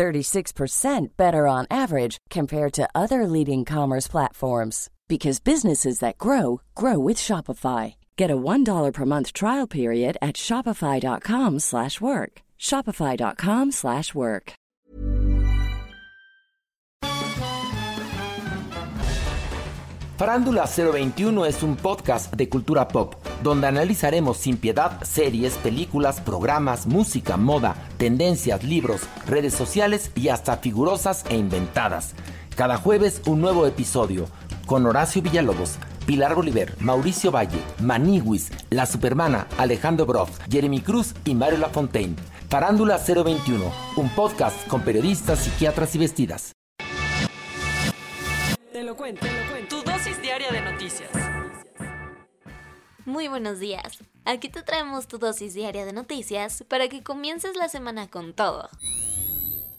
36% better on average compared to other leading commerce platforms because businesses that grow grow with Shopify. Get a $1 per month trial period at shopify.com/work. shopify.com/work. Farándula 021 es un podcast de cultura pop donde analizaremos sin piedad series, películas, programas, música, moda, tendencias, libros, redes sociales y hasta figurosas e inventadas. Cada jueves un nuevo episodio con Horacio Villalobos, Pilar Bolívar, Mauricio Valle, Maniwis, La Supermana, Alejandro Broff, Jeremy Cruz y Mario Lafontaine. Farándula 021, un podcast con periodistas, psiquiatras y vestidas. Te lo cuento, te lo cuento. Tu dosis diaria de noticias. Muy buenos días. Aquí te traemos tu dosis diaria de noticias para que comiences la semana con todo.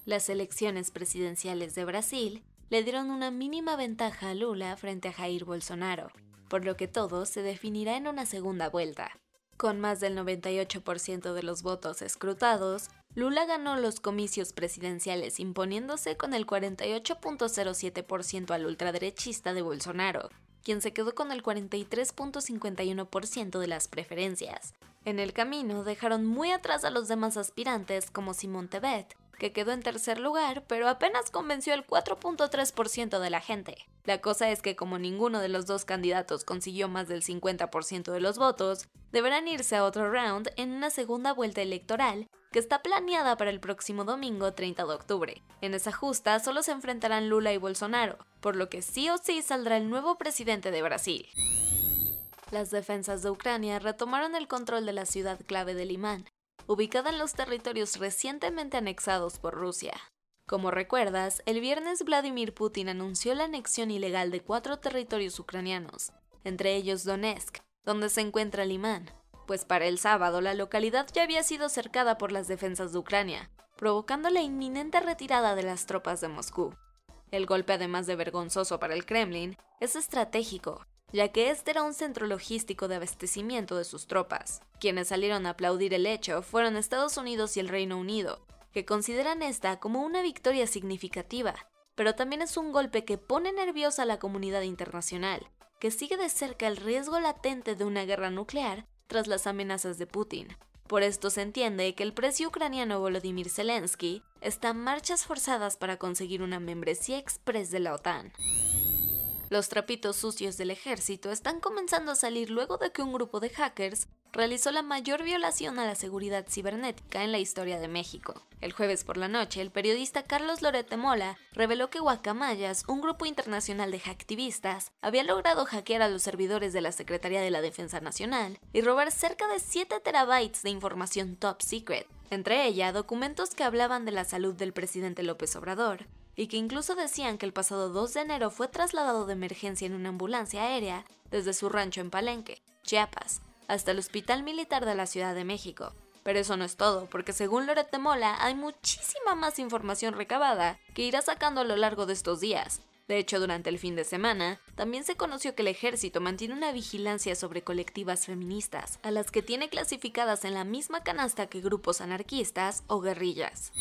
Las elecciones presidenciales de Brasil le dieron una mínima ventaja a Lula frente a Jair Bolsonaro, por lo que todo se definirá en una segunda vuelta. Con más del 98% de los votos escrutados, Lula ganó los comicios presidenciales imponiéndose con el 48.07% al ultraderechista de Bolsonaro, quien se quedó con el 43.51% de las preferencias. En el camino dejaron muy atrás a los demás aspirantes como Simón Tebet, que quedó en tercer lugar, pero apenas convenció al 4.3% de la gente. La cosa es que como ninguno de los dos candidatos consiguió más del 50% de los votos, deberán irse a otro round en una segunda vuelta electoral que está planeada para el próximo domingo 30 de octubre. En esa justa solo se enfrentarán Lula y Bolsonaro, por lo que sí o sí saldrá el nuevo presidente de Brasil. Las defensas de Ucrania retomaron el control de la ciudad clave de Limán, ubicada en los territorios recientemente anexados por Rusia. Como recuerdas, el viernes Vladimir Putin anunció la anexión ilegal de cuatro territorios ucranianos, entre ellos Donetsk, donde se encuentra Limán, pues para el sábado la localidad ya había sido cercada por las defensas de Ucrania, provocando la inminente retirada de las tropas de Moscú. El golpe, además de vergonzoso para el Kremlin, es estratégico, ya que este era un centro logístico de abastecimiento de sus tropas. Quienes salieron a aplaudir el hecho fueron Estados Unidos y el Reino Unido, que consideran esta como una victoria significativa, pero también es un golpe que pone nerviosa a la comunidad internacional, que sigue de cerca el riesgo latente de una guerra nuclear tras las amenazas de Putin. Por esto se entiende que el precio ucraniano Volodymyr Zelensky está en marchas forzadas para conseguir una membresía express de la OTAN. Los trapitos sucios del ejército están comenzando a salir luego de que un grupo de hackers realizó la mayor violación a la seguridad cibernética en la historia de México. El jueves por la noche, el periodista Carlos Lorete Mola reveló que Guacamayas, un grupo internacional de hacktivistas, había logrado hackear a los servidores de la Secretaría de la Defensa Nacional y robar cerca de 7 terabytes de información top secret, entre ella documentos que hablaban de la salud del presidente López Obrador, y que incluso decían que el pasado 2 de enero fue trasladado de emergencia en una ambulancia aérea desde su rancho en Palenque, Chiapas, hasta el Hospital Militar de la Ciudad de México. Pero eso no es todo, porque según Lorette Mola hay muchísima más información recabada que irá sacando a lo largo de estos días. De hecho, durante el fin de semana, también se conoció que el ejército mantiene una vigilancia sobre colectivas feministas, a las que tiene clasificadas en la misma canasta que grupos anarquistas o guerrillas.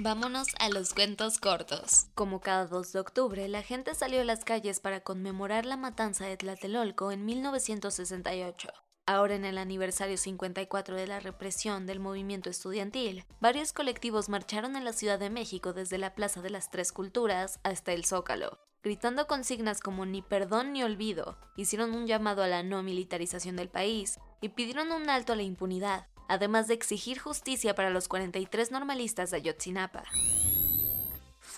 Vámonos a los cuentos cortos. Como cada 2 de octubre, la gente salió a las calles para conmemorar la matanza de Tlatelolco en 1968. Ahora en el aniversario 54 de la represión del movimiento estudiantil, varios colectivos marcharon en la Ciudad de México desde la Plaza de las Tres Culturas hasta el Zócalo, gritando consignas como ni perdón ni olvido, hicieron un llamado a la no militarización del país y pidieron un alto a la impunidad, además de exigir justicia para los 43 normalistas de Ayotzinapa.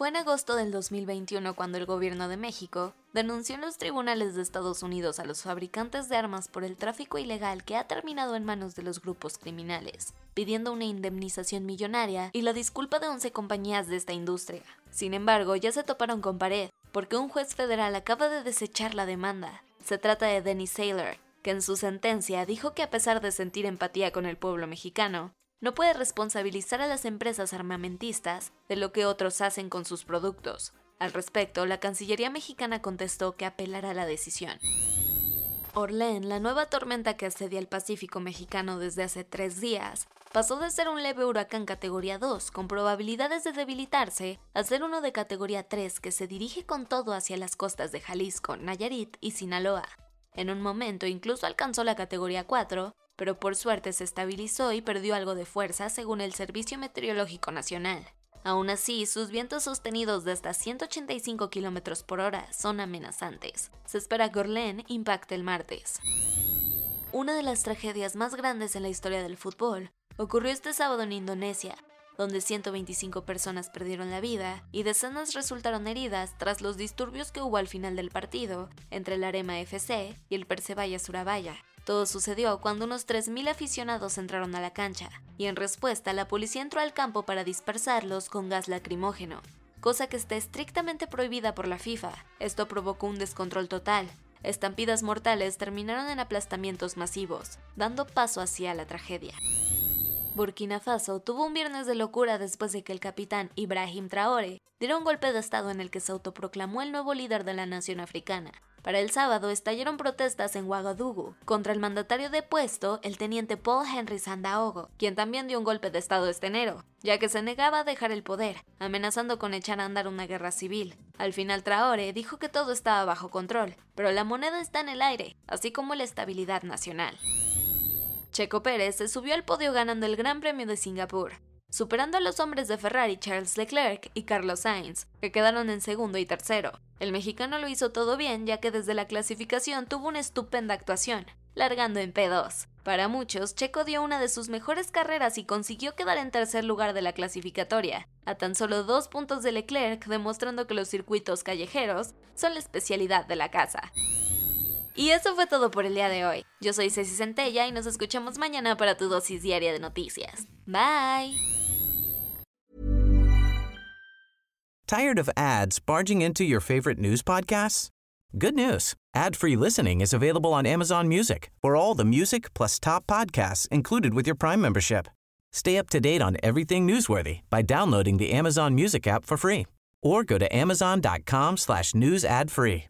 Fue en agosto del 2021 cuando el gobierno de México denunció en los tribunales de Estados Unidos a los fabricantes de armas por el tráfico ilegal que ha terminado en manos de los grupos criminales, pidiendo una indemnización millonaria y la disculpa de 11 compañías de esta industria. Sin embargo, ya se toparon con pared, porque un juez federal acaba de desechar la demanda. Se trata de Dennis Saylor, que en su sentencia dijo que a pesar de sentir empatía con el pueblo mexicano, no puede responsabilizar a las empresas armamentistas de lo que otros hacen con sus productos. Al respecto, la Cancillería mexicana contestó que apelará la decisión. Orlén, la nueva tormenta que asedia el Pacífico mexicano desde hace tres días, pasó de ser un leve huracán categoría 2 con probabilidades de debilitarse a ser uno de categoría 3 que se dirige con todo hacia las costas de Jalisco, Nayarit y Sinaloa. En un momento incluso alcanzó la categoría 4, pero por suerte se estabilizó y perdió algo de fuerza según el Servicio Meteorológico Nacional. Aún así, sus vientos sostenidos de hasta 185 km por hora son amenazantes. Se espera que Orlén impacte el martes. Una de las tragedias más grandes en la historia del fútbol ocurrió este sábado en Indonesia, donde 125 personas perdieron la vida y decenas resultaron heridas tras los disturbios que hubo al final del partido entre el Arema FC y el Persebaya Surabaya. Todo sucedió cuando unos 3.000 aficionados entraron a la cancha, y en respuesta la policía entró al campo para dispersarlos con gas lacrimógeno, cosa que está estrictamente prohibida por la FIFA. Esto provocó un descontrol total. Estampidas mortales terminaron en aplastamientos masivos, dando paso hacia la tragedia. Burkina Faso tuvo un viernes de locura después de que el capitán Ibrahim Traore diera un golpe de estado en el que se autoproclamó el nuevo líder de la nación africana, para el sábado estallaron protestas en Ouagadougou contra el mandatario depuesto, el teniente Paul Henry Sandaogo, quien también dio un golpe de estado este enero, ya que se negaba a dejar el poder, amenazando con echar a andar una guerra civil. Al final Traore dijo que todo estaba bajo control, pero la moneda está en el aire, así como la estabilidad nacional. Checo Pérez se subió al podio ganando el Gran Premio de Singapur, superando a los hombres de Ferrari Charles Leclerc y Carlos Sainz, que quedaron en segundo y tercero. El mexicano lo hizo todo bien ya que desde la clasificación tuvo una estupenda actuación, largando en P2. Para muchos, Checo dio una de sus mejores carreras y consiguió quedar en tercer lugar de la clasificatoria, a tan solo dos puntos de Leclerc, demostrando que los circuitos callejeros son la especialidad de la casa. Y eso fue todo por el día de hoy. Yo soy Ceci Centella y nos escuchamos mañana para tu dosis diaria de noticias. Bye. Tired of ads barging into your favorite news podcasts? Good news. Ad-free listening is available on Amazon Music. For all the music plus top podcasts included with your Prime membership. Stay up to date on everything newsworthy by downloading the Amazon Music app for free or go to amazon.com slash news ad free.